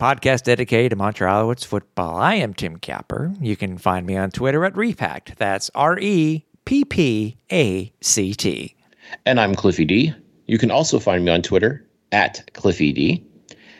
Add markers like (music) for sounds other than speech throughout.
podcast dedicated to Montreal Alouettes football. I am Tim Capper. You can find me on Twitter at Repact. That's R E P P A C T. And I'm Cliffy D. You can also find me on Twitter at Cliffy D.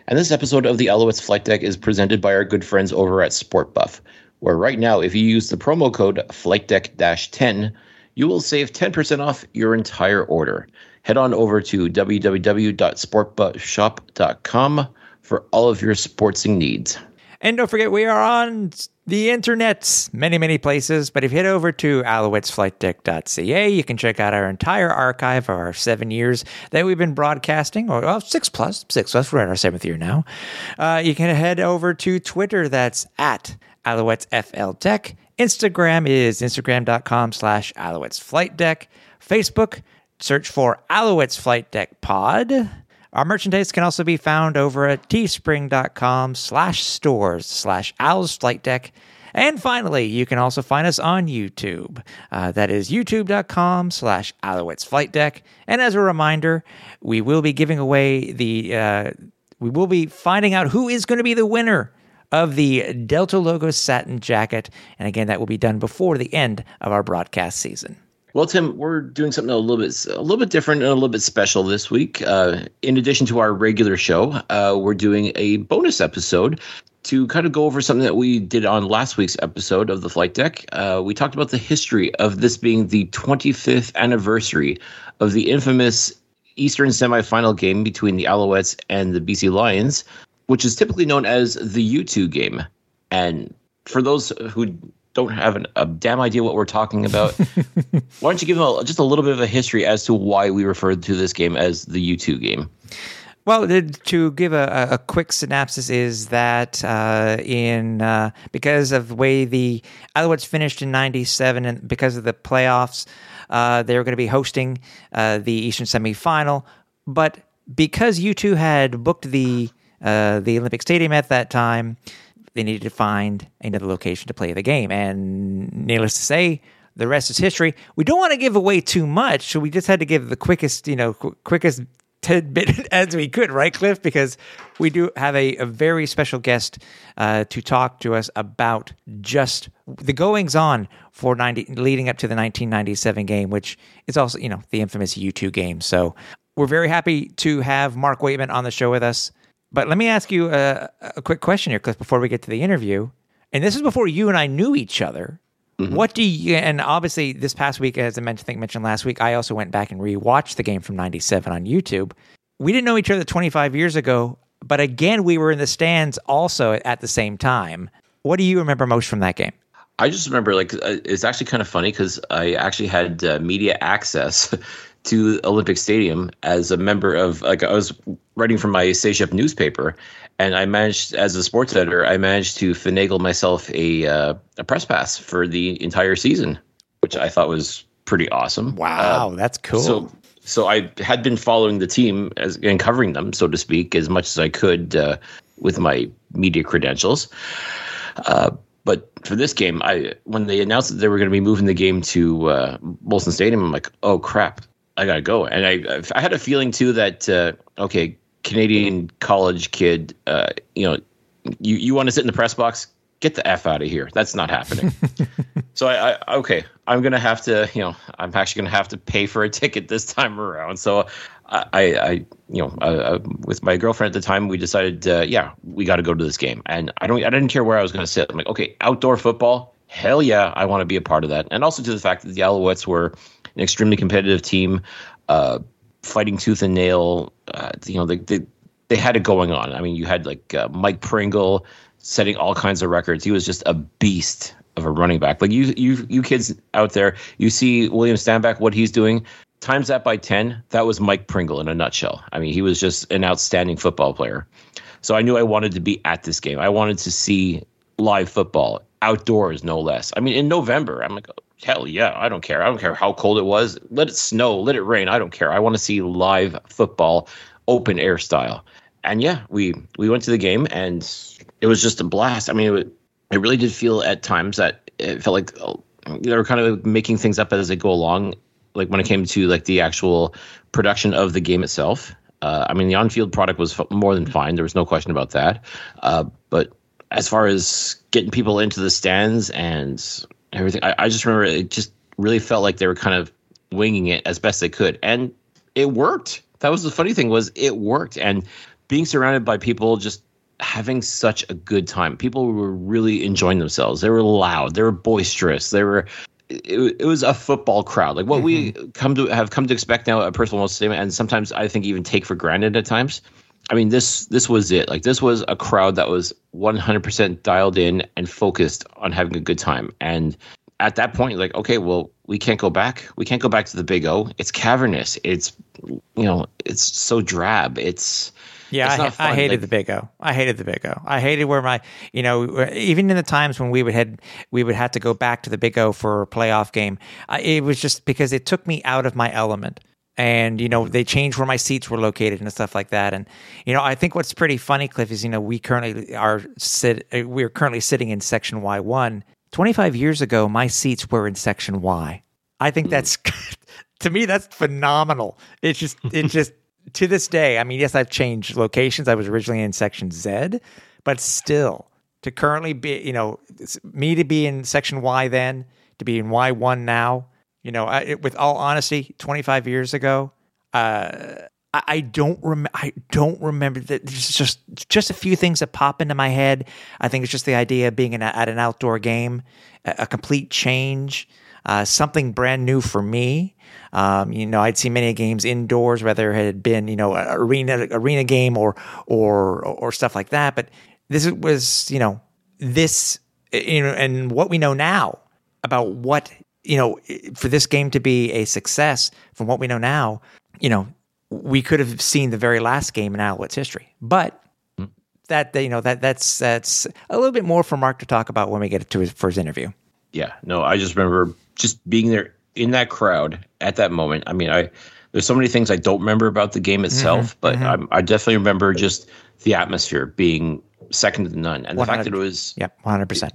And this episode of the Alouettes Flight Deck is presented by our good friends over at Sport Buff, where right now, if you use the promo code FlightDeck 10, you will save 10% off your entire order. Head on over to www.sportbuffshop.com for all of your sportsing needs. And don't forget, we are on the internets, many, many places. But if you head over to alouettesflightdeck.ca, you can check out our entire archive of our seven years that we've been broadcasting, or well, six plus, six plus. We're in our seventh year now. Uh, you can head over to Twitter. That's at alouettesfldeck. Instagram is instagram.com slash alouettesflightdeck. Facebook, search for Alouettes Flight Deck Pod. Our merchandise can also be found over at teespring.com slash stores slash owls flight deck. And finally, you can also find us on YouTube. Uh, that is youtube.com slash alouettes flight deck. And as a reminder, we will be giving away the, uh, we will be finding out who is going to be the winner of the Delta Logo satin jacket. And again, that will be done before the end of our broadcast season. Well, Tim, we're doing something a little bit a little bit different and a little bit special this week. Uh, in addition to our regular show, uh, we're doing a bonus episode to kind of go over something that we did on last week's episode of the flight deck. Uh, we talked about the history of this being the 25th anniversary of the infamous Eastern semifinal game between the Alouettes and the BC Lions, which is typically known as the U2 game. And for those who don't have an, a damn idea what we're talking about, (laughs) why don't you give them a, just a little bit of a history as to why we referred to this game as the U2 game? Well, to give a, a quick synopsis is that uh, in uh, because of the way the Alouettes finished in '97 and because of the playoffs, uh, they were going to be hosting uh, the Eastern semifinal. But because U2 had booked the uh, the Olympic Stadium at that time, they needed to find another location to play the game. And needless to say, the rest is history. We don't want to give away too much, so we just had to give the quickest, you know, qu- quickest (laughs) tidbit (laughs) as we could, right, Cliff? Because we do have a, a very special guest uh, to talk to us about just the goings on for 90 leading up to the 1997 game, which is also, you know, the infamous U2 game. So we're very happy to have Mark Weightman on the show with us. But let me ask you a, a quick question here, Cliff, before we get to the interview. And this is before you and I knew each other. Mm-hmm. What do you, and obviously this past week, as I mentioned, think mentioned last week, I also went back and rewatched the game from 97 on YouTube. We didn't know each other 25 years ago, but again, we were in the stands also at the same time. What do you remember most from that game? I just remember, like, uh, it's actually kind of funny because I actually had uh, media access (laughs) to Olympic Stadium as a member of like I was writing for my CHF newspaper, and I managed as a sports editor, I managed to finagle myself a uh, a press pass for the entire season, which I thought was pretty awesome. Wow, uh, that's cool. So so I had been following the team as and covering them, so to speak, as much as I could uh, with my media credentials. Uh, but for this game, I when they announced that they were going to be moving the game to uh, Molson Stadium, I'm like, oh crap, I gotta go. And I I had a feeling too that uh, okay, Canadian college kid, uh, you know, you you want to sit in the press box? Get the f out of here. That's not happening. (laughs) so I, I okay, I'm gonna have to, you know, I'm actually gonna have to pay for a ticket this time around. So I, I, you know, uh, uh, with my girlfriend at the time, we decided, uh, yeah, we got to go to this game, and I don't, I didn't care where I was going to sit. I'm like, okay, outdoor football, hell yeah, I want to be a part of that, and also to the fact that the Alouettes were an extremely competitive team, uh, fighting tooth and nail. Uh, you know, they, they, they had it going on. I mean, you had like uh, Mike Pringle setting all kinds of records. He was just a beast of a running back. Like you, you, you kids out there, you see William Stanback, what he's doing. Times that by ten, that was Mike Pringle in a nutshell. I mean, he was just an outstanding football player. So I knew I wanted to be at this game. I wanted to see live football outdoors, no less. I mean, in November, I'm like, hell yeah, I don't care. I don't care how cold it was. Let it snow, let it rain. I don't care. I want to see live football, open air style. And yeah, we we went to the game and it was just a blast. I mean, it, it really did feel at times that it felt like uh, they were kind of making things up as they go along. Like when it came to like the actual production of the game itself. Uh, I mean, the on-field product was more than fine. There was no question about that. Uh, but as far as getting people into the stands and everything, I, I just remember it just really felt like they were kind of winging it as best they could, and it worked. That was the funny thing was it worked, and being surrounded by people just having such a good time. People were really enjoying themselves. They were loud. They were boisterous. They were it, it was a football crowd, like what mm-hmm. we come to have come to expect now at Molson Stadium, and sometimes I think even take for granted at times. I mean, this this was it. Like this was a crowd that was 100% dialed in and focused on having a good time. And at that point, like, okay, well, we can't go back. We can't go back to the Big O. It's cavernous. It's you know, it's so drab. It's yeah, I, I, hated like, the Big O. I hated the Big O. I hated where my, you know, even in the times when we would had we would have to go back to the Big O for a playoff game. I, it was just because it took me out of my element. And you know they changed where my seats were located and stuff like that. And you know I think what's pretty funny, Cliff, is you know we currently are sit we're currently sitting in section Y one. Twenty five years ago, my seats were in section Y. I think hmm. that's (laughs) to me that's phenomenal. It's just it (laughs) just to this day, I mean, yes, I've changed locations. I was originally in section Z, but still to currently be, you know, me to be in section Y then, to be in Y1 now, you know, I, with all honesty, 25 years ago, uh, I, I don't rem- I don't remember that. There's just just a few things that pop into my head. I think it's just the idea of being in a, at an outdoor game, a, a complete change, uh, something brand new for me. Um, you know, I'd seen many games indoors, whether it had been you know arena arena game or or or stuff like that. But this was you know this you know and what we know now about what you know for this game to be a success from what we know now, you know, we could have seen the very last game in Alouettes history, but that you know that that's that's a little bit more for Mark to talk about when we get to his first interview. Yeah, no, I just remember just being there in that crowd at that moment. I mean, I there's so many things I don't remember about the game itself, mm-hmm, but mm-hmm. I, I definitely remember just the atmosphere being second to none, and the fact that it was yeah, one hundred percent.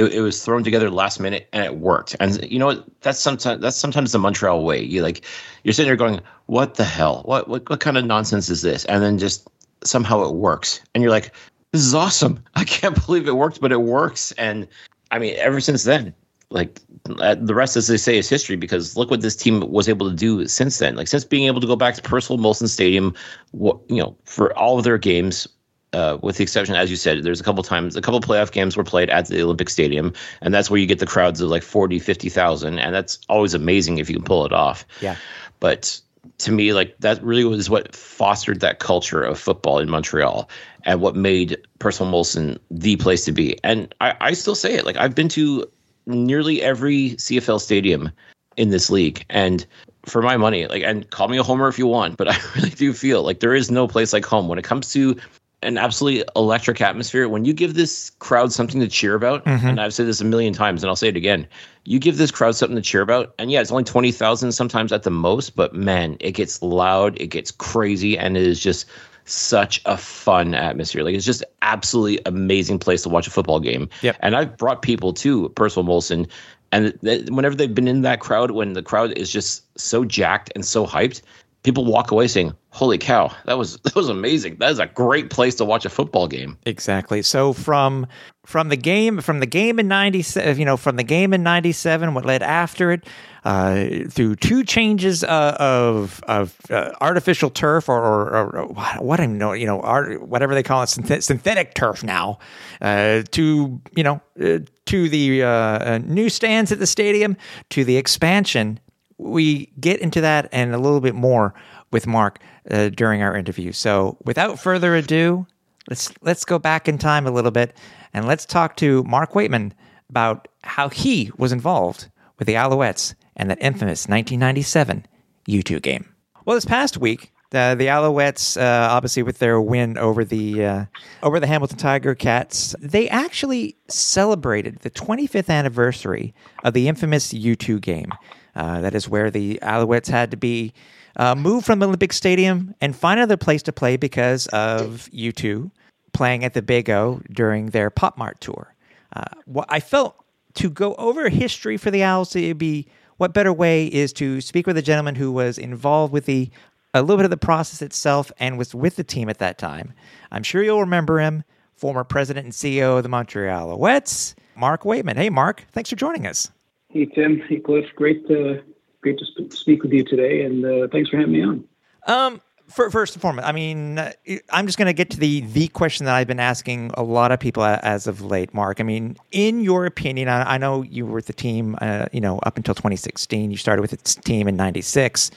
It, it was thrown together last minute and it worked. And you know that's sometimes that's sometimes the Montreal way. You like you're sitting there going, "What the hell? What what what kind of nonsense is this?" And then just somehow it works, and you're like, "This is awesome! (laughs) I can't believe it worked, but it works." And I mean, ever since then, like uh, the rest, as they say, is history because look what this team was able to do since then. Like since being able to go back to Percival Molson Stadium, what you know, for all of their games, uh, with the exception, as you said, there's a couple times, a couple playoff games were played at the Olympic Stadium, and that's where you get the crowds of like 40, 50,000, and that's always amazing if you can pull it off. Yeah. But to me, like that really was what fostered that culture of football in Montreal and what made Percival Molson the place to be. And I, I still say it, like I've been to nearly every CFL stadium in this league. And for my money, like, and call me a homer if you want, but (laughs) I really do feel like there is no place like home when it comes to an absolutely electric atmosphere. When you give this crowd something to cheer about, mm-hmm. and I've said this a million times, and I'll say it again, you give this crowd something to cheer about, and yeah, it's only twenty thousand sometimes at the most, but man, it gets loud, it gets crazy, and it is just such a fun atmosphere. Like it's just absolutely amazing place to watch a football game. Yep. And I've brought people to Percival Molson, and th- whenever they've been in that crowd, when the crowd is just so jacked and so hyped, people walk away saying, "Holy cow, that was (laughs) that was amazing! That is a great place to watch a football game." Exactly. So from from the game from the game in '97, you know, from the game in '97, what led after it, uh, through two changes uh, of of uh, artificial turf or, or, or what I know, you know, art, whatever they call it, synth- synthetic turf now, uh, to you know, uh, to the uh, new stands at the stadium, to the expansion. We get into that and a little bit more with Mark uh, during our interview. So, without further ado, let's let's go back in time a little bit and let's talk to Mark Weightman about how he was involved with the Alouettes and that infamous 1997 U2 game. Well, this past week, Uh, the Alouettes, uh, obviously, with their win over the uh, over the Hamilton Tiger Cats, they actually celebrated the 25th anniversary of the infamous U2 game. Uh, that is where the Alouettes had to be uh, moved from the Olympic Stadium and find another place to play because of U2 playing at the Big O during their Pop Mart tour. Uh, what I felt to go over history for the Owls, it'd be what better way is to speak with a gentleman who was involved with the a little bit of the process itself and was with the team at that time. I'm sure you'll remember him, former president and CEO of the Montreal Alouettes, Mark Weightman. Hey, Mark, thanks for joining us. Hey, Tim. Hey, Cliff. Great to great to speak with you today, and uh, thanks for having me on. Um, for, first and foremost, I mean, uh, I'm just going to get to the the question that I've been asking a lot of people as of late, Mark. I mean, in your opinion, I, I know you were with the team, uh, you know, up until 2016. You started with the team in '96.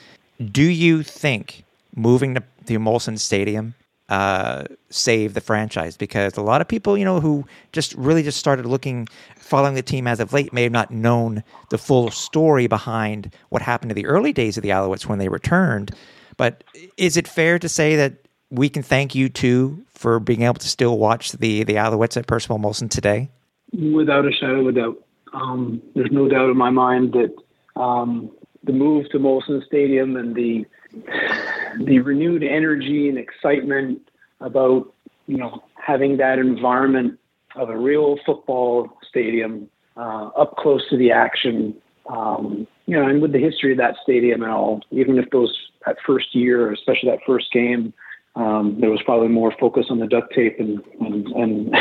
Do you think moving to the Molson Stadium uh, saved the franchise? Because a lot of people, you know, who just really just started looking, following the team as of late, may have not known the full story behind what happened to the early days of the Alouettes when they returned. But is it fair to say that we can thank U2 for being able to still watch the the Alouettes at Percival Molson today? Without a shadow of a doubt, um, there's no doubt in my mind that um, the move to Molson Stadium and the the renewed energy and excitement about you know having that environment of a real football stadium uh, up close to the action. Um, you know, and with the history of that stadium and all, even if those that first year, especially that first game, um, there was probably more focus on the duct tape and and, and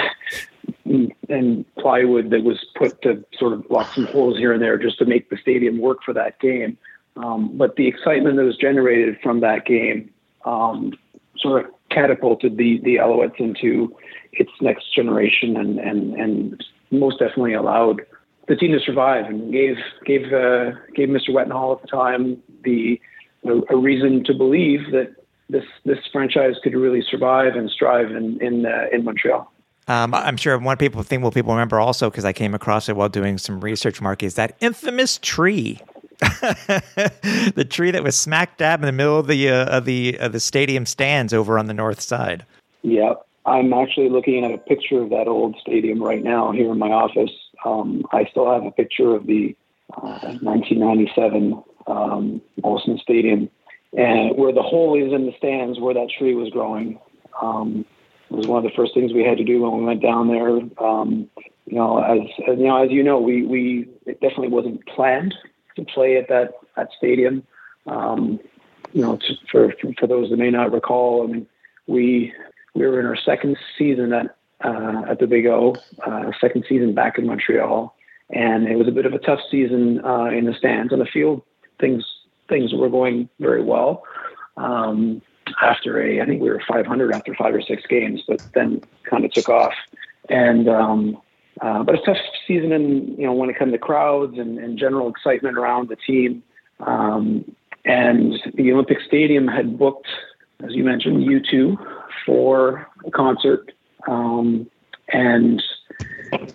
(laughs) and plywood that was put to sort of block some holes here and there just to make the stadium work for that game. Um, but the excitement that was generated from that game um, sort of catapulted the the Alouettes into its next generation and and and most definitely allowed the team to survive and gave gave uh, gave Mr. Wetenhall at the time the a, a, reason to believe that this this franchise could really survive and strive in in uh, in Montreal. Um, I'm sure one people think what people remember also because I came across it while doing some research. Mark is that infamous tree, (laughs) the tree that was smack dab in the middle of the uh, of the of the stadium stands over on the north side. Yeah, I'm actually looking at a picture of that old stadium right now here in my office. Um, I still have a picture of the uh, 1997 um, Molson Stadium, and where the hole is in the stands where that tree was growing. Um, was one of the first things we had to do when we went down there. Um, you know, as, you know, as you know, we we it definitely wasn't planned to play at that that stadium. Um, you know, for, for for those that may not recall, I mean, we we were in our second season at uh, at the Big O, uh, second season back in Montreal, and it was a bit of a tough season uh, in the stands. On the field, things things were going very well. Um, after a, I think we were 500 after five or six games, but then kind of took off. And um, uh, but a tough season, in you know when it comes to crowds and, and general excitement around the team. Um, and the Olympic Stadium had booked, as you mentioned, U2 for a concert. Um, and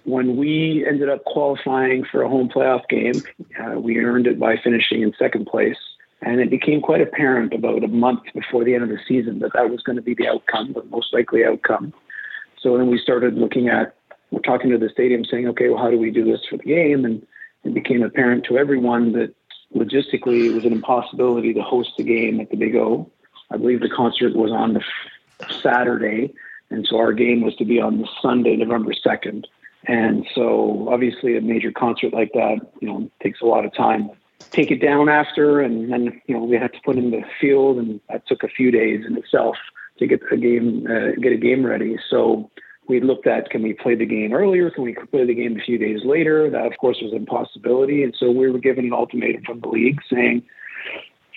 when we ended up qualifying for a home playoff game, uh, we earned it by finishing in second place. And it became quite apparent about a month before the end of the season that that was going to be the outcome, the most likely outcome. So then we started looking at, we're talking to the stadium saying, okay, well, how do we do this for the game? And it became apparent to everyone that logistically it was an impossibility to host the game at the Big O. I believe the concert was on the Saturday, and so our game was to be on the Sunday, November 2nd. And so obviously a major concert like that, you know, takes a lot of time. Take it down after, and then you know we had to put in the field, and that took a few days in itself to get a game uh, get a game ready. So we looked at can we play the game earlier? Can we play the game a few days later? That of course was an impossibility, and so we were given an ultimatum from the league saying,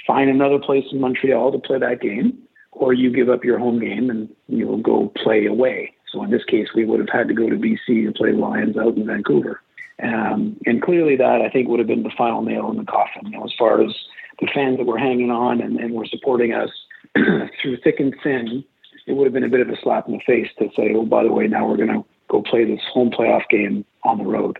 find another place in Montreal to play that game, or you give up your home game and you'll go play away. So in this case, we would have had to go to BC and play Lions out in Vancouver. Um, and clearly, that I think would have been the final nail in the coffin. You know, as far as the fans that were hanging on and, and were supporting us (clears throat) through thick and thin, it would have been a bit of a slap in the face to say, "Oh, by the way, now we're going to go play this home playoff game on the road."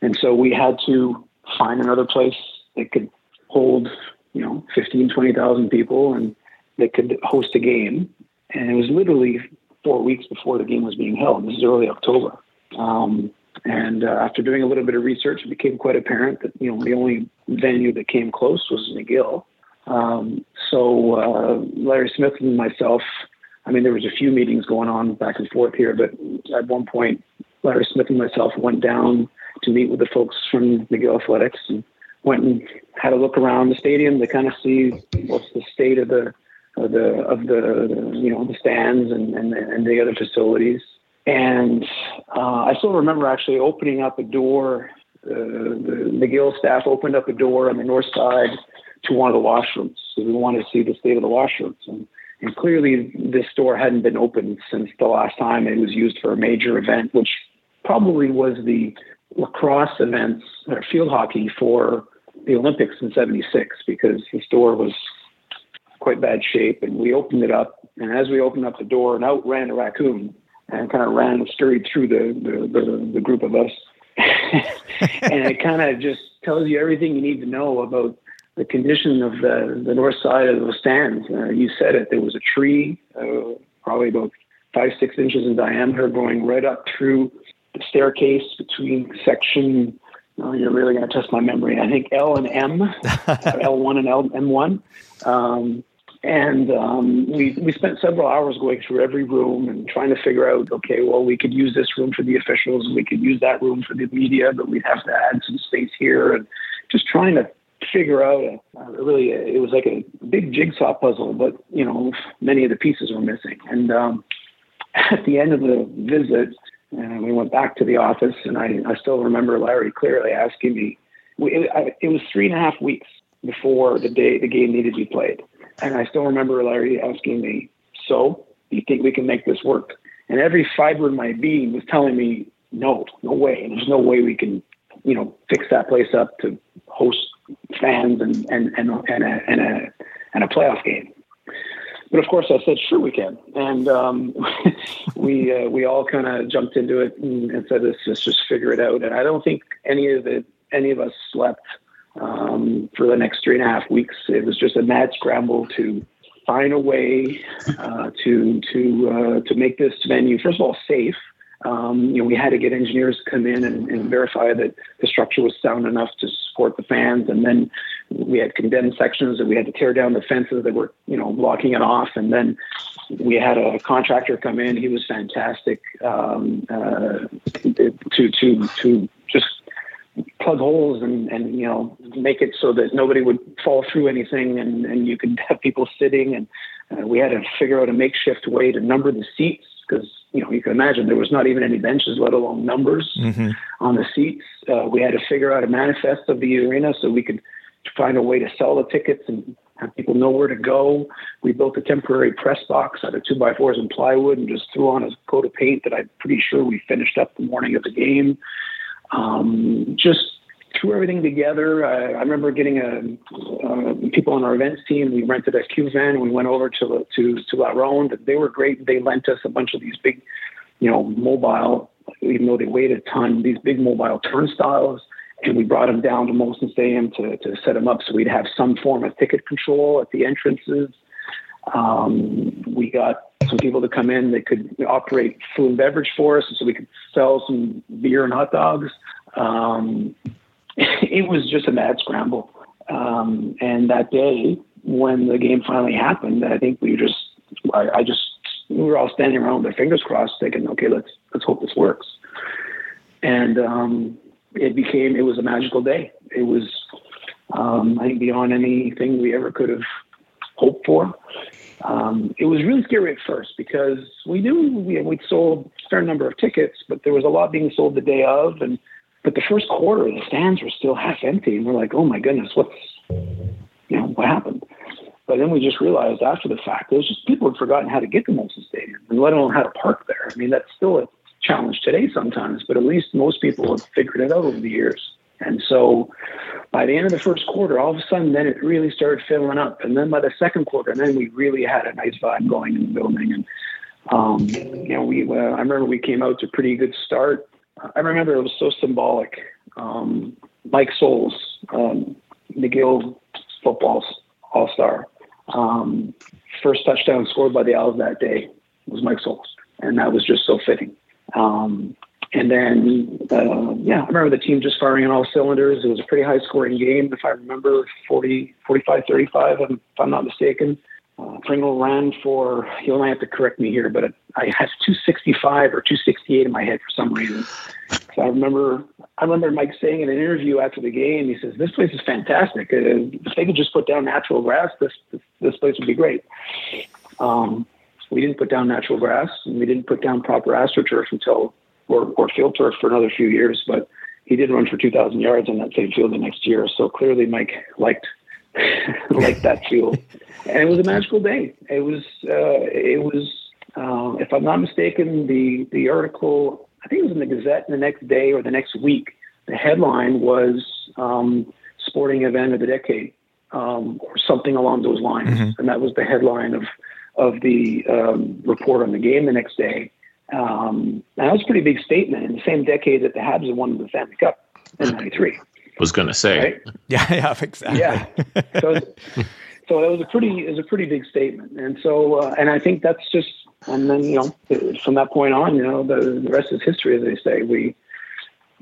And so we had to find another place that could hold, you know, 15, 20,000 people and that could host a game, and it was literally four weeks before the game was being held. This is early October. Um, and uh, after doing a little bit of research, it became quite apparent that you know the only venue that came close was McGill. Um, so uh, Larry Smith and myself, I mean, there was a few meetings going on back and forth here, but at one point, Larry Smith and myself went down to meet with the folks from McGill Athletics and went and had a look around the stadium to kind of see what's the state of the of the of the, the you know the stands and and the, and the other facilities. And uh, I still remember actually opening up a door. Uh, the McGill staff opened up a door on the north side to one of the washrooms. So we wanted to see the state of the washrooms. And, and clearly, this door hadn't been opened since the last time it was used for a major event, which probably was the lacrosse events or field hockey for the Olympics in 76 because the store was quite bad shape. And we opened it up. And as we opened up the door, and out ran a raccoon and kind of ran and scurried through the, the, the, the group of us. (laughs) and it kind of just tells you everything you need to know about the condition of the, the north side of the stands. Uh, you said it. There was a tree, uh, probably about five, six inches in diameter, going right up through the staircase between section. Oh, you're really going to test my memory. I think L and M, (laughs) L1 and L M1. Um, and um, we we spent several hours going through every room and trying to figure out, okay, well, we could use this room for the officials, we could use that room for the media, but we'd have to add some space here, and just trying to figure out a, a really it was like a big jigsaw puzzle, but you know many of the pieces were missing. And um, at the end of the visit, uh, we went back to the office, and I I still remember Larry clearly asking me. It, I, it was three and a half weeks before the day the game needed to be played and I still remember Larry asking me, So, do you think we can make this work? And every fiber in my being was telling me, No, no way. There's no way we can, you know, fix that place up to host fans and and and, and a and a and a playoff game. But of course, I said, "Sure, we can," and um, (laughs) we uh, we all kind of jumped into it and, and said, let's, "Let's just figure it out." And I don't think any of it, any of us slept um, for the next three and a half weeks. It was just a mad scramble to find a way uh, to to uh, to make this venue first of all safe. Um, you know, we had to get engineers to come in and, and, verify that the structure was sound enough to support the fans, and then we had condemned sections that we had to tear down the fences that were, you know, blocking it off, and then we had a contractor come in. He was fantastic um, uh, to to to just plug holes and, and you know make it so that nobody would fall through anything and, and you could have people sitting and uh, we had to figure out a makeshift way to number the seats because you know you can imagine there was not even any benches let alone numbers mm-hmm. on the seats uh, we had to figure out a manifest of the arena so we could find a way to sell the tickets and have people know where to go. We built a temporary press box out of two by fours and plywood and just threw on a coat of paint that I'm pretty sure we finished up the morning of the game um, just threw everything together. I, I remember getting a, uh, people on our events team. We rented a Q van. We went over to to to La Ronde. They were great. They lent us a bunch of these big, you know, mobile. Even though they weighed a ton, these big mobile turnstiles, and we brought them down to Molson Stadium to to set them up so we'd have some form of ticket control at the entrances. Um, we got some people to come in that could operate food and beverage for us, so we could sell some beer and hot dogs. Um, (laughs) it was just a mad scramble. Um, and that day, when the game finally happened, I think we just, I, I just, we were all standing around with our fingers crossed, thinking, okay, let's let's hope this works. And um, it became, it was a magical day. It was, um, I think, beyond anything we ever could have hoped for. Um, it was really scary at first because we knew we, we'd sold a fair number of tickets, but there was a lot being sold the day of, and but the first quarter the stands were still half empty, and we're like, oh my goodness, what's you know what happened? But then we just realized after the fact, it was just people had forgotten how to get to Molson Stadium, and let alone how to park there. I mean, that's still a challenge today sometimes, but at least most people have figured it out over the years. And so by the end of the first quarter, all of a sudden, then it really started filling up. And then by the second quarter, and then we really had a nice vibe going in the building. And, um, you know, we, uh, I remember we came out to a pretty good start. I remember it was so symbolic. Um, Mike Soles, um, McGill football all star. um, first touchdown scored by the Owls that day was Mike Soles. and that was just so fitting. Um, and then, uh, yeah, I remember the team just firing on all cylinders. It was a pretty high scoring game, if I remember, 40, 45, 35, if I'm not mistaken. Uh, Pringle ran for, you only have to correct me here, but I had 265 or 268 in my head for some reason. So I remember, I remember Mike saying in an interview after the game, he says, "This place is fantastic. Uh, if they could just put down natural grass, this this, this place would be great." Um, we didn't put down natural grass, and we didn't put down proper astroturf until or, or field turf for another few years. But he did run for 2,000 yards on that same field the next year. So clearly, Mike liked (laughs) liked that field and it was a magical day. It was uh, it was uh, if I'm not mistaken, the the article I think it was in the Gazette the next day or the next week. The headline was um, "Sporting Event of the Decade" um, or something along those lines, mm-hmm. and that was the headline of of the um, report on the game the next day. Um, and that was a pretty big statement in the same decade that the Habs had won the Stanley Cup in '93. Was going to say, right? (laughs) yeah, yeah, exactly. Yeah. So, so it was a pretty it was a pretty big statement and so uh, and i think that's just and then you know from that point on you know the, the rest is history as they say we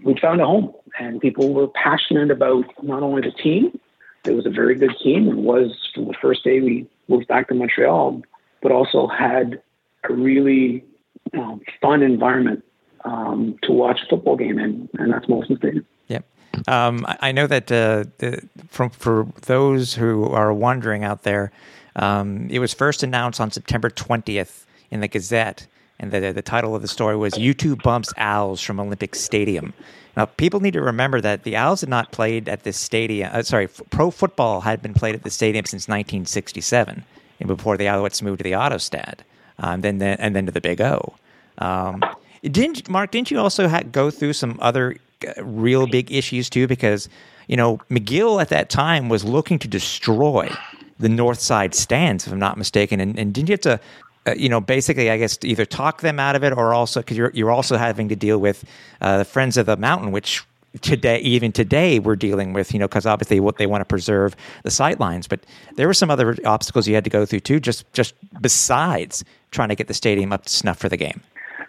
we found a home and people were passionate about not only the team it was a very good team and was from the first day we moved back to montreal but also had a really you fun environment um, to watch a football game in and that's Molson Stadium. Yep. Um, I know that uh, the, from, for those who are wondering out there, um, it was first announced on September 20th in the Gazette, and the, the title of the story was "YouTube bumps Owls from Olympic Stadium." Now, people need to remember that the Owls had not played at this stadium. Uh, sorry, f- pro football had been played at the stadium since 1967, and before the Alouettes moved to the Autostade, um, then, and then to the Big O. Um, didn't Mark? Didn't you also ha- go through some other real big issues too because you know McGill at that time was looking to destroy the north side stands, if I'm not mistaken, and, and didn't you have to uh, you know, basically, I guess either talk them out of it or also because you're you're also having to deal with uh, the Friends of the Mountain, which today, even today, we're dealing with. You know, because obviously what they want to preserve the sight lines, but there were some other obstacles you had to go through too. Just just besides trying to get the stadium up to snuff for the game.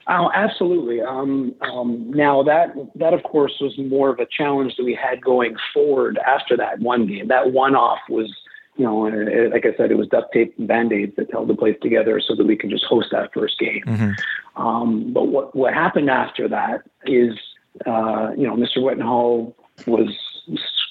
Oh, absolutely. Um, um, now that that of course was more of a challenge that we had going forward after that one game. That one off was, you know, uh, like I said, it was duct tape and band aids that held the place together so that we could just host that first game. Mm-hmm. Um, but what what happened after that is, uh, you know, Mr. Wetenhall was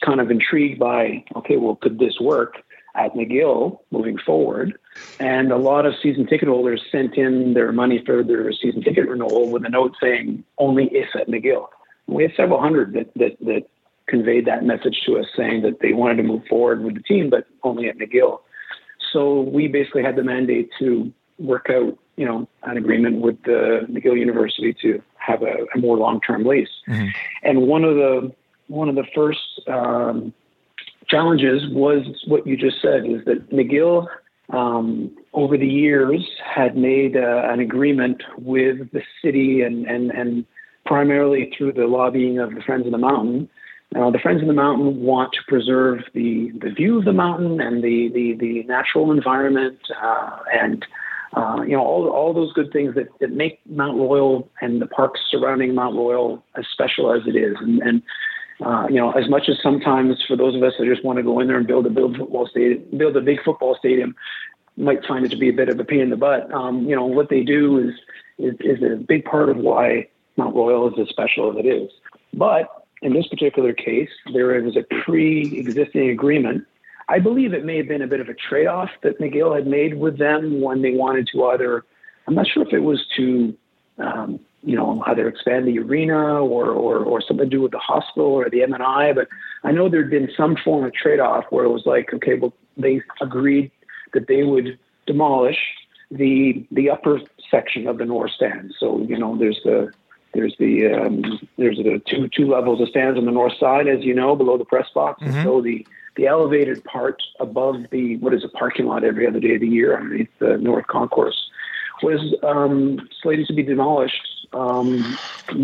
kind of intrigued by, okay, well, could this work? at McGill moving forward. And a lot of season ticket holders sent in their money for their season ticket renewal with a note saying only if at McGill. And we had several hundred that, that, that conveyed that message to us saying that they wanted to move forward with the team, but only at McGill. So we basically had the mandate to work out, you know, an agreement with the McGill University to have a, a more long-term lease. Mm-hmm. And one of the one of the first um, challenges was what you just said is that McGill um, over the years had made uh, an agreement with the city and, and, and primarily through the lobbying of the Friends of the Mountain. Uh, the Friends of the Mountain want to preserve the, the view of the mountain and the, the, the natural environment uh, and uh, you know all, all those good things that, that make Mount Royal and the parks surrounding Mount Royal as special as it is. And, and uh, you know, as much as sometimes for those of us that just want to go in there and build a build football stadium, build a big football stadium, might find it to be a bit of a pain in the butt. Um, you know, what they do is, is is a big part of why Mount Royal is as special as it is. But in this particular case, there is a pre-existing agreement. I believe it may have been a bit of a trade-off that McGill had made with them when they wanted to either. I'm not sure if it was to um, you know, either expand the arena or, or, or something to do with the hospital or the MNI. But I know there'd been some form of trade-off where it was like, okay, well, they agreed that they would demolish the the upper section of the north stand. So you know, there's the there's the um, there's the two two levels of stands on the north side, as you know, below the press box. Mm-hmm. So the the elevated part above the what is a parking lot every other day of the year underneath the north concourse was um, slated to be demolished um,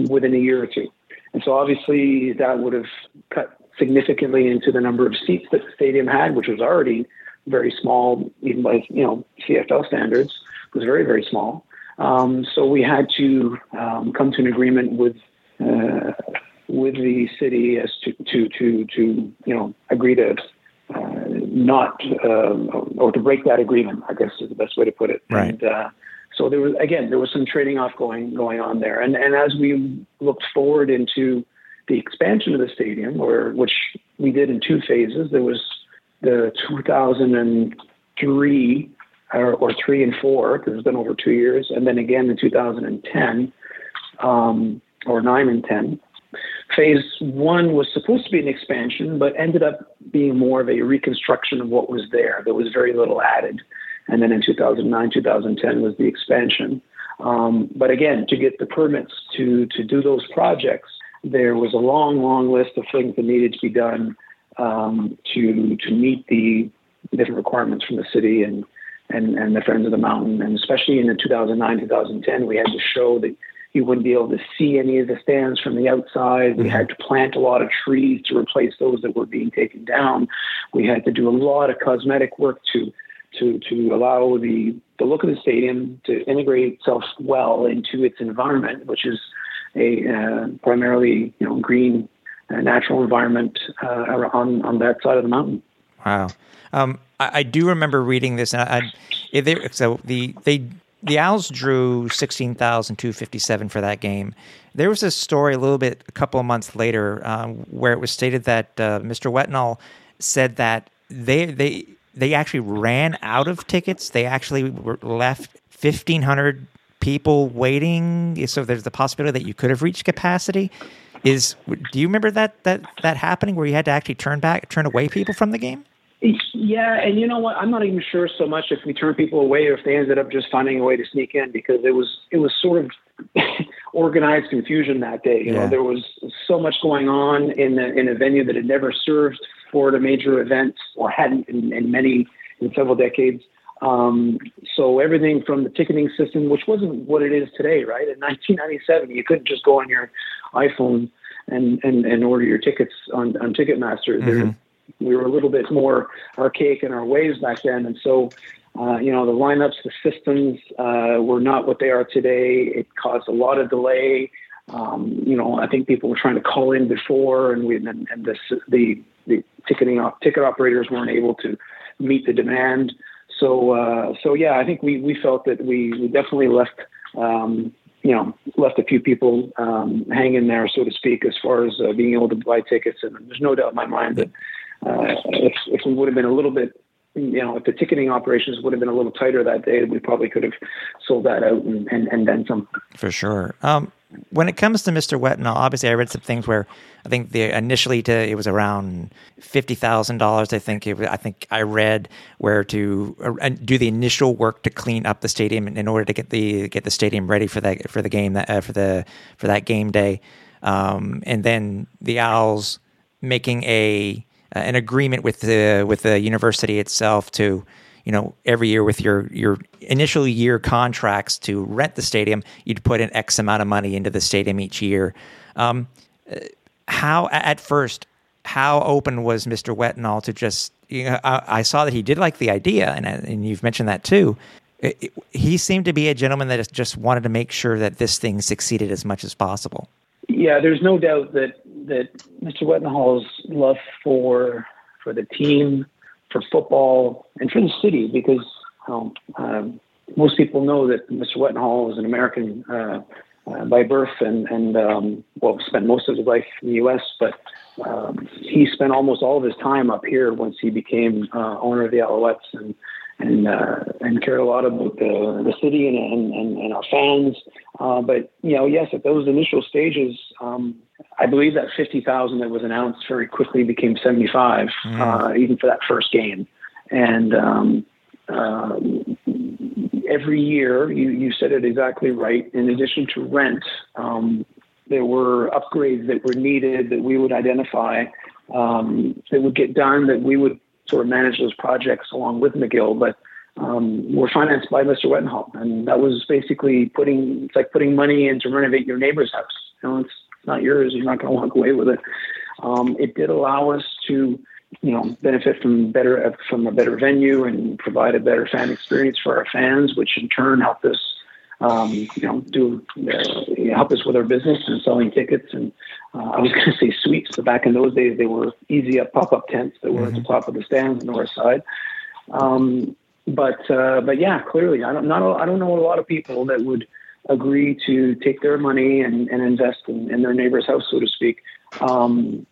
within a year or two. And so obviously that would have cut significantly into the number of seats that the stadium had, which was already very small, even by you know CFL standards, it was very very small. Um, so we had to um, come to an agreement with uh, with the city as to to to to you know agree to uh, not uh, or to break that agreement. I guess is the best way to put it. Right. And, uh, so there was again there was some trading off going going on there, and and as we looked forward into the expansion of the stadium, or which we did in two phases. There was the 2003 or, or three and four because it's been over two years, and then again in 2010 um, or nine and ten. Phase one was supposed to be an expansion, but ended up being more of a reconstruction of what was there. There was very little added. And then in 2009, 2010 was the expansion. Um, but again, to get the permits to, to do those projects, there was a long, long list of things that needed to be done um, to, to meet the different requirements from the city and, and, and the Friends of the Mountain. And especially in the 2009, 2010, we had to show that you wouldn't be able to see any of the stands from the outside. We had to plant a lot of trees to replace those that were being taken down. We had to do a lot of cosmetic work to to to allow the the look of the stadium to integrate itself well into its environment, which is a uh, primarily you know green uh, natural environment uh, on on that side of the mountain. Wow, um, I, I, do remember reading this, and I, I they, so the they the Owls drew 16,257 for that game. There was a story a little bit a couple of months later um, where it was stated that uh, Mr. Wetenhall said that they they they actually ran out of tickets. They actually were left 1,500 people waiting. So there's the possibility that you could have reached capacity. Is do you remember that that that happening where you had to actually turn back, turn away people from the game? Yeah, and you know what? I'm not even sure so much if we turned people away or if they ended up just finding a way to sneak in because it was it was sort of (laughs) organized confusion that day. You yeah. know, there was so much going on in the, in a venue that had never served for a major event or hadn't in, in many in several decades. Um, so everything from the ticketing system, which wasn't what it is today, right? In 1997, you couldn't just go on your iPhone and and, and order your tickets on on Ticketmaster. Mm-hmm we were a little bit more archaic in our ways back then, and so uh, you know the lineups, the systems uh, were not what they are today. It caused a lot of delay. Um, you know, I think people were trying to call in before, and we and, and the the the ticketing ticket operators weren't able to meet the demand. So uh, so yeah, I think we we felt that we, we definitely left. Um, you know, left a few people um, hanging there, so to speak, as far as uh, being able to buy tickets. And there's no doubt in my mind that uh, if, if we would have been a little bit, you know, if the ticketing operations would have been a little tighter that day, we probably could have sold that out and, and, and then some. For sure. Um, when it comes to Mr. Wetenhall, obviously I read some things where I think the initially to it was around fifty thousand dollars. I think it, I think I read where to uh, do the initial work to clean up the stadium in, in order to get the get the stadium ready for that for the game that uh, for the for that game day, um, and then the Owls making a uh, an agreement with the with the university itself to you know every year with your your initial year contracts to rent the stadium you'd put an x amount of money into the stadium each year. Um, uh, how at first how open was mr wetenhall to just you know, I, I, saw that he did like the idea and, and you've mentioned that too. It, it, he seemed to be a gentleman that just wanted to make sure that this thing succeeded as much as possible yeah there's no doubt that that Mr. Wetenhall's love for for the team, for football, and for the city, because um, most people know that Mr. Wettenhall is an American uh, uh, by birth and and um, well spent most of his life in the U.S., but um, he spent almost all of his time up here once he became uh, owner of the Alouettes and and uh, and cared a lot about the the city and and, and our fans. Uh, but you know, yes, at those initial stages, um, I believe that fifty thousand that was announced very quickly became seventy five, mm. uh, even for that first game. And um, uh, every year, you you said it exactly right. In addition to rent, um, there were upgrades that were needed that we would identify um, that would get done that we would sort of manage those projects along with McGill, but um, were financed by Mr. Wetenhall, and that was basically putting it's like putting money in to renovate your neighbor's house. You know, it's, it's not yours; you're not going to walk away with it. Um, it did allow us to you know, benefit from better from a better venue and provide a better fan experience for our fans, which in turn helped us, um, you know, do uh, help us with our business and selling tickets. And uh, I was (laughs) going to say suites, but back in those days they were easy up pop up tents that were mm-hmm. at the top of the stands on the north side. Um, but uh, but yeah, clearly, I don't not I don't know a lot of people that would agree to take their money and, and invest in, in their neighbor's house, so to speak. Um,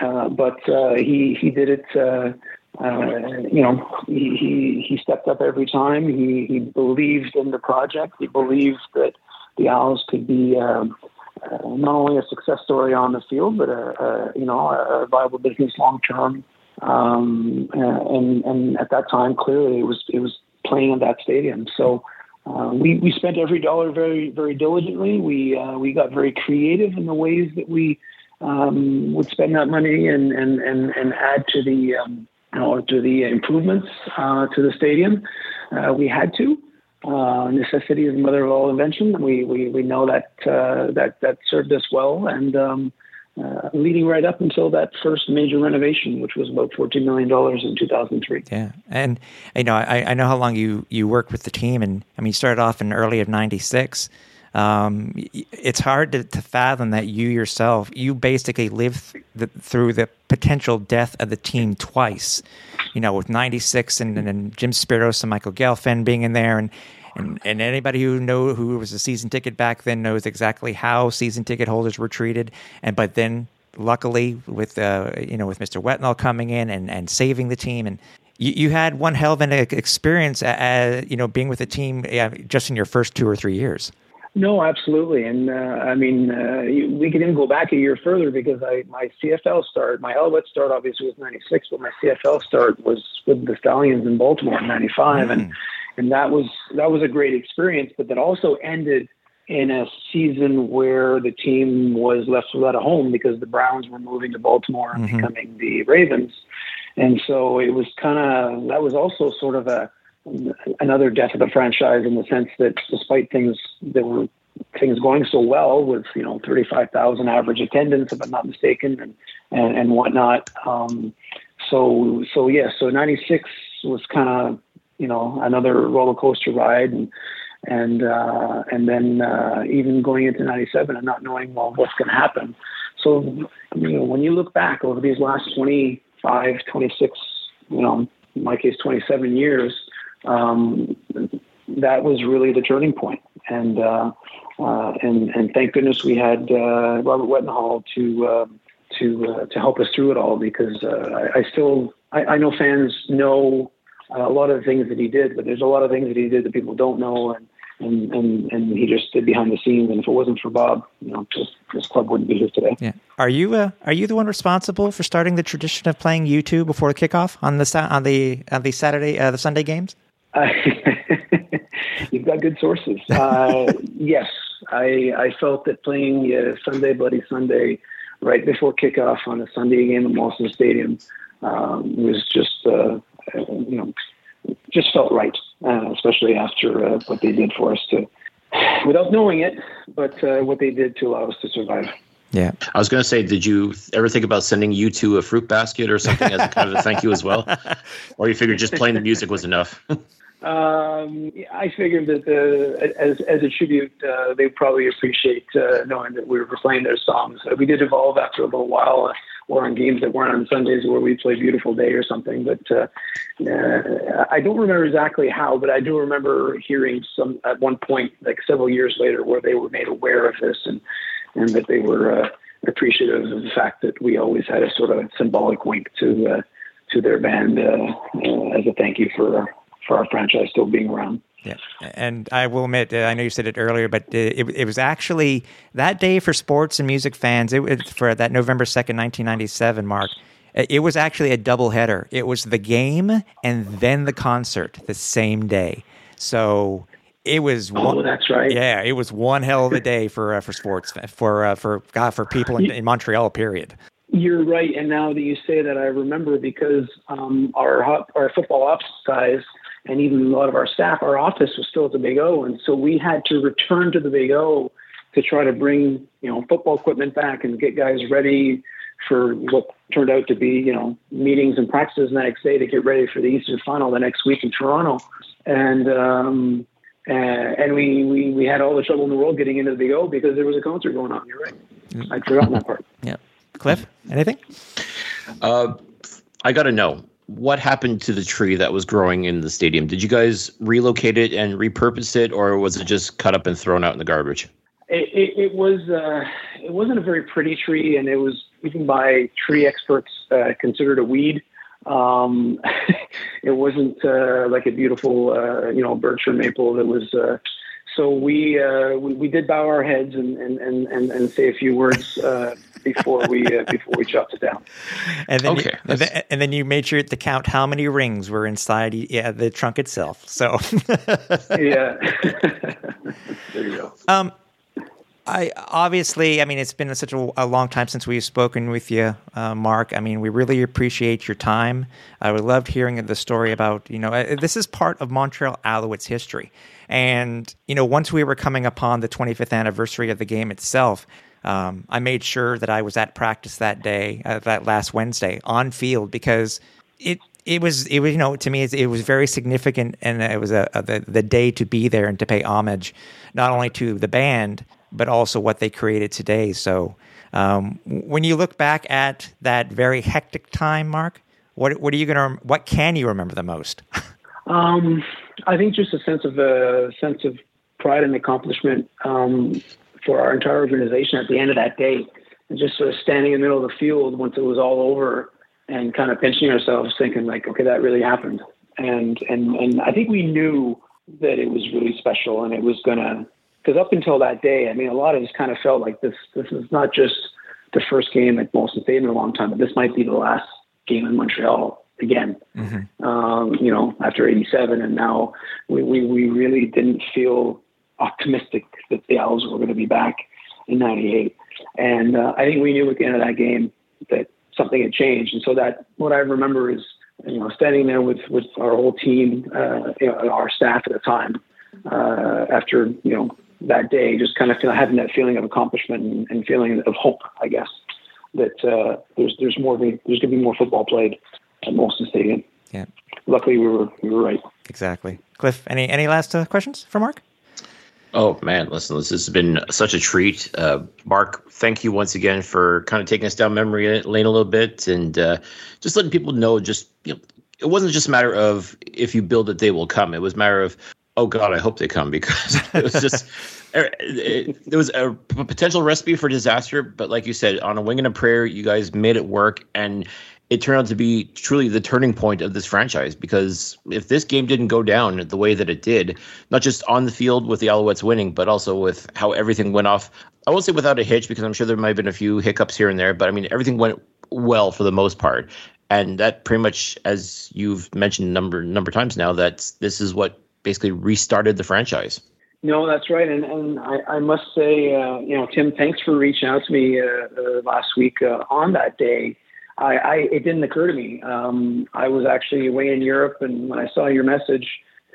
uh, but uh, he he did it. Uh, uh, you know, he, he he stepped up every time. He he believed in the project. He believed that the Owls could be um, uh, not only a success story on the field, but a, a you know a viable business long term. Um, and and at that time, clearly it was it was playing in that stadium. So. Uh, we we spent every dollar very very diligently. We uh, we got very creative in the ways that we um, would spend that money and and and, and add to the um, know, to the improvements uh, to the stadium. Uh, we had to. Uh, necessity is the mother of all invention. We we, we know that that that served us well, and um, uh, leading right up until that first major renovation, which was about fourteen million dollars in two thousand three. Yeah, and you know I, I know how long you you worked with the team, and I mean you started off in early of '96 um, it's hard to, to, fathom that you yourself you basically lived the, through the potential death of the team twice. You know with 96 and, and jim Speros and michael gelfand being in there and and, and anybody who know who was a season ticket back then knows exactly how season ticket holders were treated. And but then luckily with uh, you know with mr Wetenhall coming in and, and saving the team and you, had one hell of an experience uh, you know being with the team uh, just in your first two or three years no, absolutely, and uh, I mean uh, we can even go back a year further because I my CFL start, my Alouette start obviously was '96, but my CFL start was with the Stallions in Baltimore in '95, mm. and and that was that was a great experience, but that also ended in a season where the team was left without a home because the Browns were moving to Baltimore and mm-hmm. becoming the Ravens, and so it was kind of that was also sort of a another death of the franchise in the sense that despite things that were things going so well with you know 35,000 average attendance if I'm not mistaken and and, and whatnot um, so so yeah so 96 was kind of you know another roller coaster ride and and uh, and then uh, even going into 97 and not knowing well what's going to happen. So you know when you look back over these last 25 26 you know in my case 27 years um, that was really the turning point. And uh, uh, and and thank goodness we had uh, Robert Wetenhall to uh, to uh, to help us through it all because uh, I, I, still I, I, know fans know a lot of the things that he did, but there's a lot of things that he did that people don't know, and and and, and he just stood behind the scenes. And if it wasn't for Bob, you know, this, this club wouldn't be here today. Yeah. Are you uh, are you the one responsible for starting the tradition of playing U2 before the kickoff on the on the on the Saturday uh, the Sunday games? Uh, (laughs) you've got good sources. Uh, (laughs) yes, I, I felt that playing uh, Sunday Bloody Sunday right before kickoff on a Sunday game at Molson Stadium um, was just uh, you know just felt right, uh, especially after uh, what they did for us to (sighs) without knowing it, but what they did to allow us to survive. Yeah. I was going to say, did you ever think about sending U2 a fruit basket or something as a kind of a thank you as well? (laughs) Or you figured just playing the music was enough? Um, I figured that the, as as a tribute, uh, they probably appreciate uh, knowing that we were playing their songs. We did evolve after a little while, uh, or on games that weren't on Sundays where we play "Beautiful Day" or something. But uh, uh, I don't remember exactly how, but I do remember hearing some at one point, like several years later, where they were made aware of this and and that they were appreciative of the fact that we always had a sort of symbolic wink to to their band as a thank you for for our franchise still being around. Yeah, and I will admit, uh, I know you said it earlier, but uh, it, it was actually that day for sports and music fans. It for that November second, nineteen ninety seven, Mark. It was actually a double header. It was the game and then the concert the same day. So it was. Oh, one, that's right. Yeah, it was one hell of a day for uh, for sports for uh, for God for people in, in Montreal. Period. You're right, and now that you say that, I remember because um, our our football ops guys and even a lot of our staff, our office was still at the Big O, and so we had to return to the Big O to try to bring you know football equipment back and get guys ready for what turned out to be, you know, meetings and practices the next day to get ready for the Eastern Final the next week in Toronto. And um, uh, and we, we we had all the trouble in the world getting into the Big O because there was a concert going on. You're right. I'd forgotten that part. Yeah. Cliff, anything? Uh, I got to know what happened to the tree that was growing in the stadium. Did you guys relocate it and repurpose it, or was it just cut up and thrown out in the garbage? It, it, it was uh, it wasn't a very pretty tree, and it was even by tree experts uh, considered a weed. Um, (laughs) it wasn't uh, like a beautiful, uh, you know, birch or maple. It was. So we, uh, we we did bow our heads and and and and, and say a few words uh, before we uh, before we chopped it down. And then, Okay, you, and, then, and then you made sure to count how many rings were inside yeah, the trunk itself. So, Yeah. (laughs) (laughs) there you go. um, I obviously, I mean, it's been such a, a long time since we've spoken with you, uh, Mark. I mean, we really appreciate your time. I would loved hearing the story about, you know, uh, this is part of Montreal Alouettes history. And, you know, once we were coming upon the 25th anniversary of the game itself, um, I made sure that I was at practice that day, uh, that last Wednesday, on field because it it was it was you know to me it was very significant and it was a, a the, the day to be there and to pay homage not only to the band but also what they created today. So um, when you look back at that very hectic time, Mark, what what are you gonna what can you remember the most? (laughs) Um, I think just a sense of a sense of pride and accomplishment um, for our entire organization at the end of that day, and just sort of standing in the middle of the field once it was all over, and kind of pinching ourselves, thinking like, okay, that really happened, and and and I think we knew that it was really special, and it was gonna because up until that day, I mean, a lot of us kind of felt like this this is not just the first game at Molson Stadium in a long time, but this might be the last game in Montreal again. Um, you know, after '87, and now we, we we really didn't feel optimistic that the Owls were going to be back in '98, and uh, I think we knew at the end of that game that something had changed, and so that what I remember is you know standing there with with our whole team, uh, you know, our staff at the time, uh, after you know that day, just kind of feel, having that feeling of accomplishment and, and feeling of hope, I guess, that uh, there's there's more there's going to be more football played at Molson Stadium. yeah, Luckily, we were we were right. exactly. Cliff, any any last uh, questions for Mark? Oh man, listen, this has been such a treat. Uh, Mark, thank you once again for kind of taking us down memory lane a little bit and uh, just letting people know. Just you know, it wasn't just a matter of if you build it, they will come. It was a matter of oh god, I hope they come because (laughs) it was just er, it, it, there was a potential recipe for disaster. But like you said, on a wing and a prayer, you guys made it work and. It turned out to be truly the turning point of this franchise because if this game didn't go down the way that it did, not just on the field with the Alouettes winning, but also with how everything went off. I won't say without a hitch because I'm sure there might have been a few hiccups here and there, but I mean everything went well for the most part. And that pretty much, as you've mentioned number number times now, that this is what basically restarted the franchise. No, that's right, and and I, I must say, uh, you know, Tim, thanks for reaching out to me uh, uh, last week uh, on that day. I, I it didn't occur to me. Um, I was actually away in Europe, and when I saw your message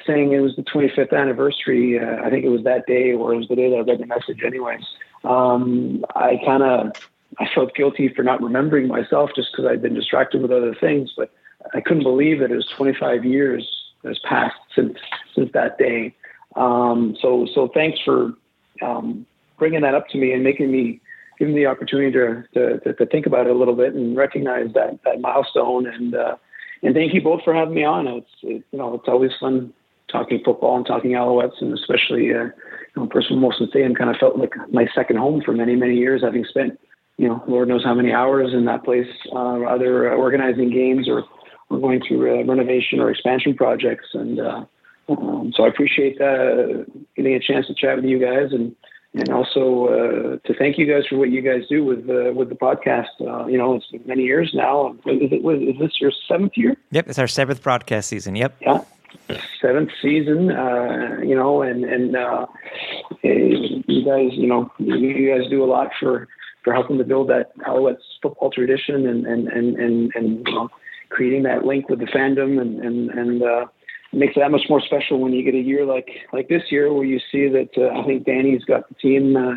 saying it was the 25th anniversary, uh, I think it was that day, or it was the day that I read the message, anyways. Um, I kind of I felt guilty for not remembering myself just because I'd been distracted with other things, but I couldn't believe that it was 25 years has passed since since that day. Um, so so thanks for um, bringing that up to me and making me give me the opportunity to, to, to, to think about it a little bit and recognize that that milestone. And uh, and thank you both for having me on. It's it, you know it's always fun talking football and talking Alouettes, and especially uh, you know personal Molson Stadium kind of felt like my second home for many many years, having spent you know Lord knows how many hours in that place, uh, either organizing games or or going through uh, renovation or expansion projects. And uh, um, so I appreciate uh, getting a chance to chat with you guys and and also uh, to thank you guys for what you guys do with uh, with the podcast. Uh, you know, it's been many years now. Is, it, was, is this your seventh year? Yep, it's our seventh broadcast season. Yep. Yeah, seventh season. Uh, you know, and and uh, you guys, you know, you guys do a lot for for helping to build that Alouettes football tradition and and and and, and you know, creating that link with the fandom and and and. Uh, makes it that much more special when you get a year like like this year where you see that uh, I think Danny's got the team uh,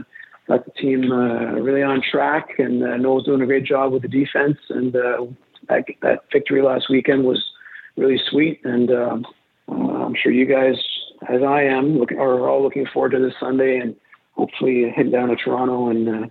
got the team uh, really on track, and uh, Noel's doing a great job with the defense. And uh, that that victory last weekend was really sweet, and um, uh, I'm sure you guys, as I am, look, are all looking forward to this Sunday and hopefully head down to Toronto and. Uh,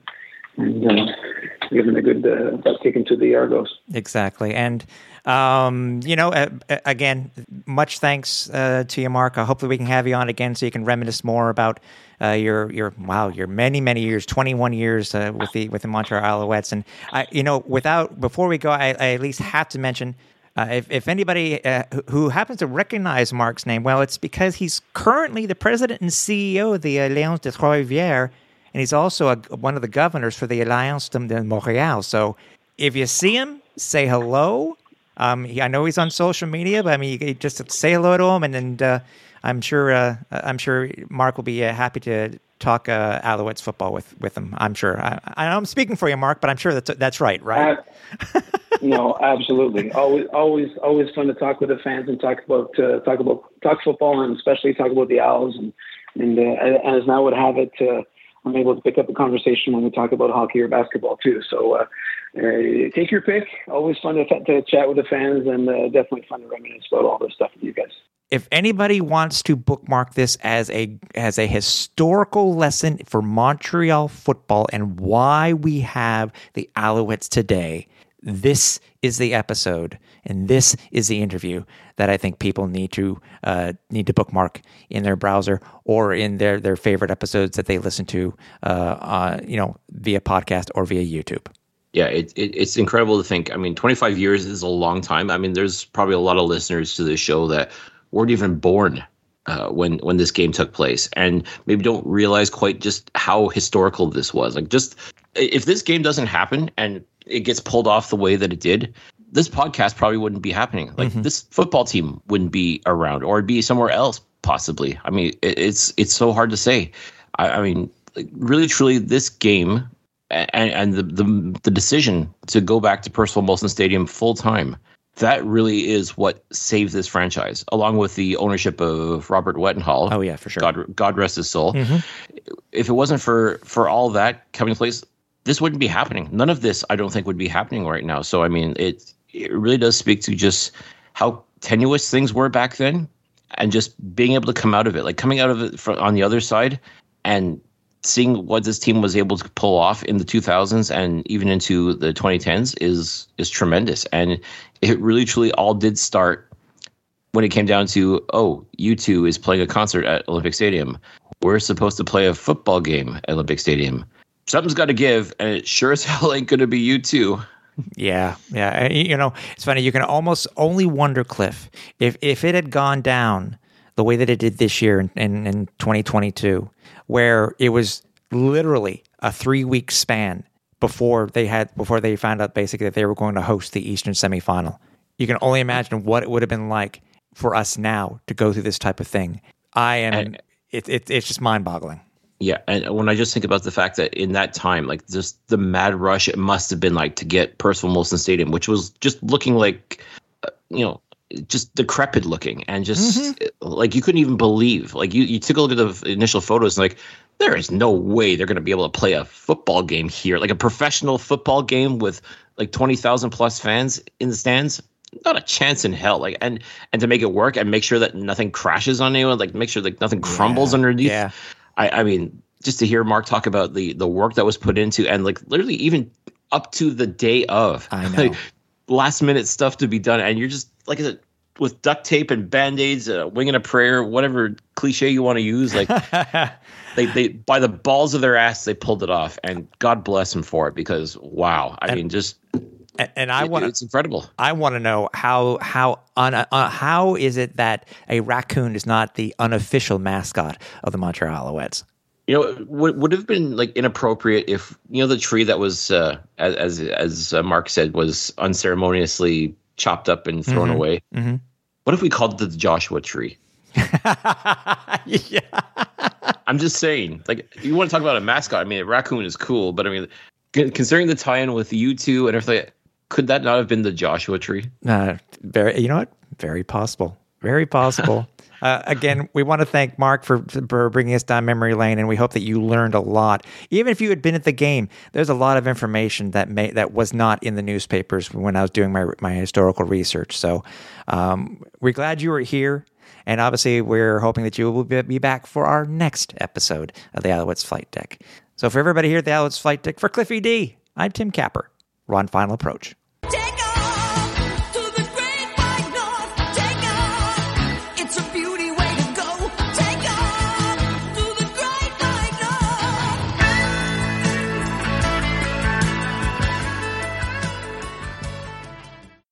and uh, a good uh, butt kicking to the Argos. Exactly, and um, you know, uh, uh, again, much thanks uh, to you, Mark. Uh, hopefully, we can have you on again so you can reminisce more about uh, your your wow, your many many years, twenty one years uh, with the with the Montreal Alouettes. And I, you know, without before we go, I, I at least have to mention. if, if anybody who happens to recognize Mark's name, well, it's because he's currently the president and CEO of the Alliance de Trois-Rivières, and he's also a, one of the governors for the Alliance de Montréal. So if you see him, say hello. Um, he, I know he's on social media, but I mean, you, you just say hello to him, and, and uh, I'm sure uh, I'm sure Mark will be uh, happy to talk uh, Alouettes football with with him. I'm sure. I, I'm speaking for you, Mark, but I'm sure that's that's right, right? (laughs) no, absolutely. Always, always, always fun to talk with the fans and talk about uh, talk about talk football, and especially talk about the Owls. And and uh, as now would have it. I'm able to pick up the conversation when we talk about hockey or basketball too. So uh, uh, take your pick. Always fun to, to chat with the fans, and uh, definitely fun to reminisce about all this stuff with you guys. If anybody wants to bookmark this as a as a historical lesson for Montreal football and why we have the Alouettes today, this is the episode and this is the interview that I think people need to uh, need to bookmark in their browser or in their their favorite episodes that they listen to, uh, uh, you know, via podcast or via YouTube. Yeah, it, it, it's incredible to think. I mean, 25 years is a long time. I mean, there's probably a lot of listeners to this show that weren't even born uh, when when this game took place, and maybe don't realize quite just how historical this was. Like, just if this game doesn't happen and it gets pulled off the way that it did, this podcast probably wouldn't be happening. Like mm-hmm. this football team wouldn't be around, or it'd be somewhere else possibly. I mean, it, it's it's so hard to say. I, I mean, like, really, truly, this game and, and the, the the decision to go back to Percival Molson Stadium full time. That really is what saved this franchise, along with the ownership of Robert Wetenhall. Oh yeah, for sure. God, God rest his soul. Mm-hmm. If it wasn't for for all that coming to place, this wouldn't be happening. None of this, I don't think, would be happening right now. So, I mean, it it really does speak to just how tenuous things were back then, and just being able to come out of it, like coming out of it from, on the other side, and seeing what this team was able to pull off in the 2000s and even into the 2010s is is tremendous. And it really, truly, all did start when it came down to oh, U2 is playing a concert at Olympic Stadium. We're supposed to play a football game at Olympic Stadium something's got to give, and it sure as (laughs) hell ain't going to be U2. Yeah, yeah. You know, it's funny. You can almost only wonder, Cliff, if if it had gone down the way that it did this year in, in, in 2022, where it was literally a three week span before they had before they found out basically that they were going to host the Eastern semifinal. You can only imagine what it would have been like for us now to go through this type of thing. I am. And, it, it, it's just mind boggling. Yeah, and when I just think about the fact that in that time, like just the mad rush it must have been like to get Percival Molson Stadium, which was just looking like, uh, you know, just decrepit looking and just mm-hmm. like you couldn't even believe. Like you, you took a look at the initial photos and like there is no way they're going to be able to play a football game here, like a professional football game with like twenty thousand plus fans in the stands. Not a chance in hell. Like and and to make it work and make sure that nothing crashes on anyone, like make sure like nothing crumbles yeah, underneath. Yeah. I, I mean, just to hear Mark talk about the the work that was put into, and like literally even up to the day of, I (laughs) know. Like, last minute stuff to be done, and you're just like I said, with duct tape and band aids, uh, wing and a prayer, whatever cliche you want to use, like (laughs) they they by the balls of their ass they pulled it off, and God bless them for it because wow, I and, mean just. And, and I want it's incredible. I want to know how how un, uh, how is it that a raccoon is not the unofficial mascot of the Montreal Alouettes? You know, would would have been like inappropriate if you know the tree that was uh, as as, as uh, Mark said was unceremoniously chopped up and thrown mm-hmm. away. Mm-hmm. What if we called it the Joshua tree? (laughs) yeah. I'm just saying, like, you want to talk about a mascot? I mean, a raccoon is cool, but I mean, considering the tie-in with U2 and everything, could that not have been the Joshua tree? Uh, very, you know what? Very possible. Very possible. (laughs) Uh, again, we want to thank Mark for, for bringing us down memory lane, and we hope that you learned a lot. Even if you had been at the game, there's a lot of information that may that was not in the newspapers when I was doing my my historical research. So um, we're glad you were here, and obviously we're hoping that you will be back for our next episode of the Alouettes Flight Deck. So for everybody here at the Alouettes Flight Deck, for Cliffy D, I'm Tim Capper. We're on Final Approach.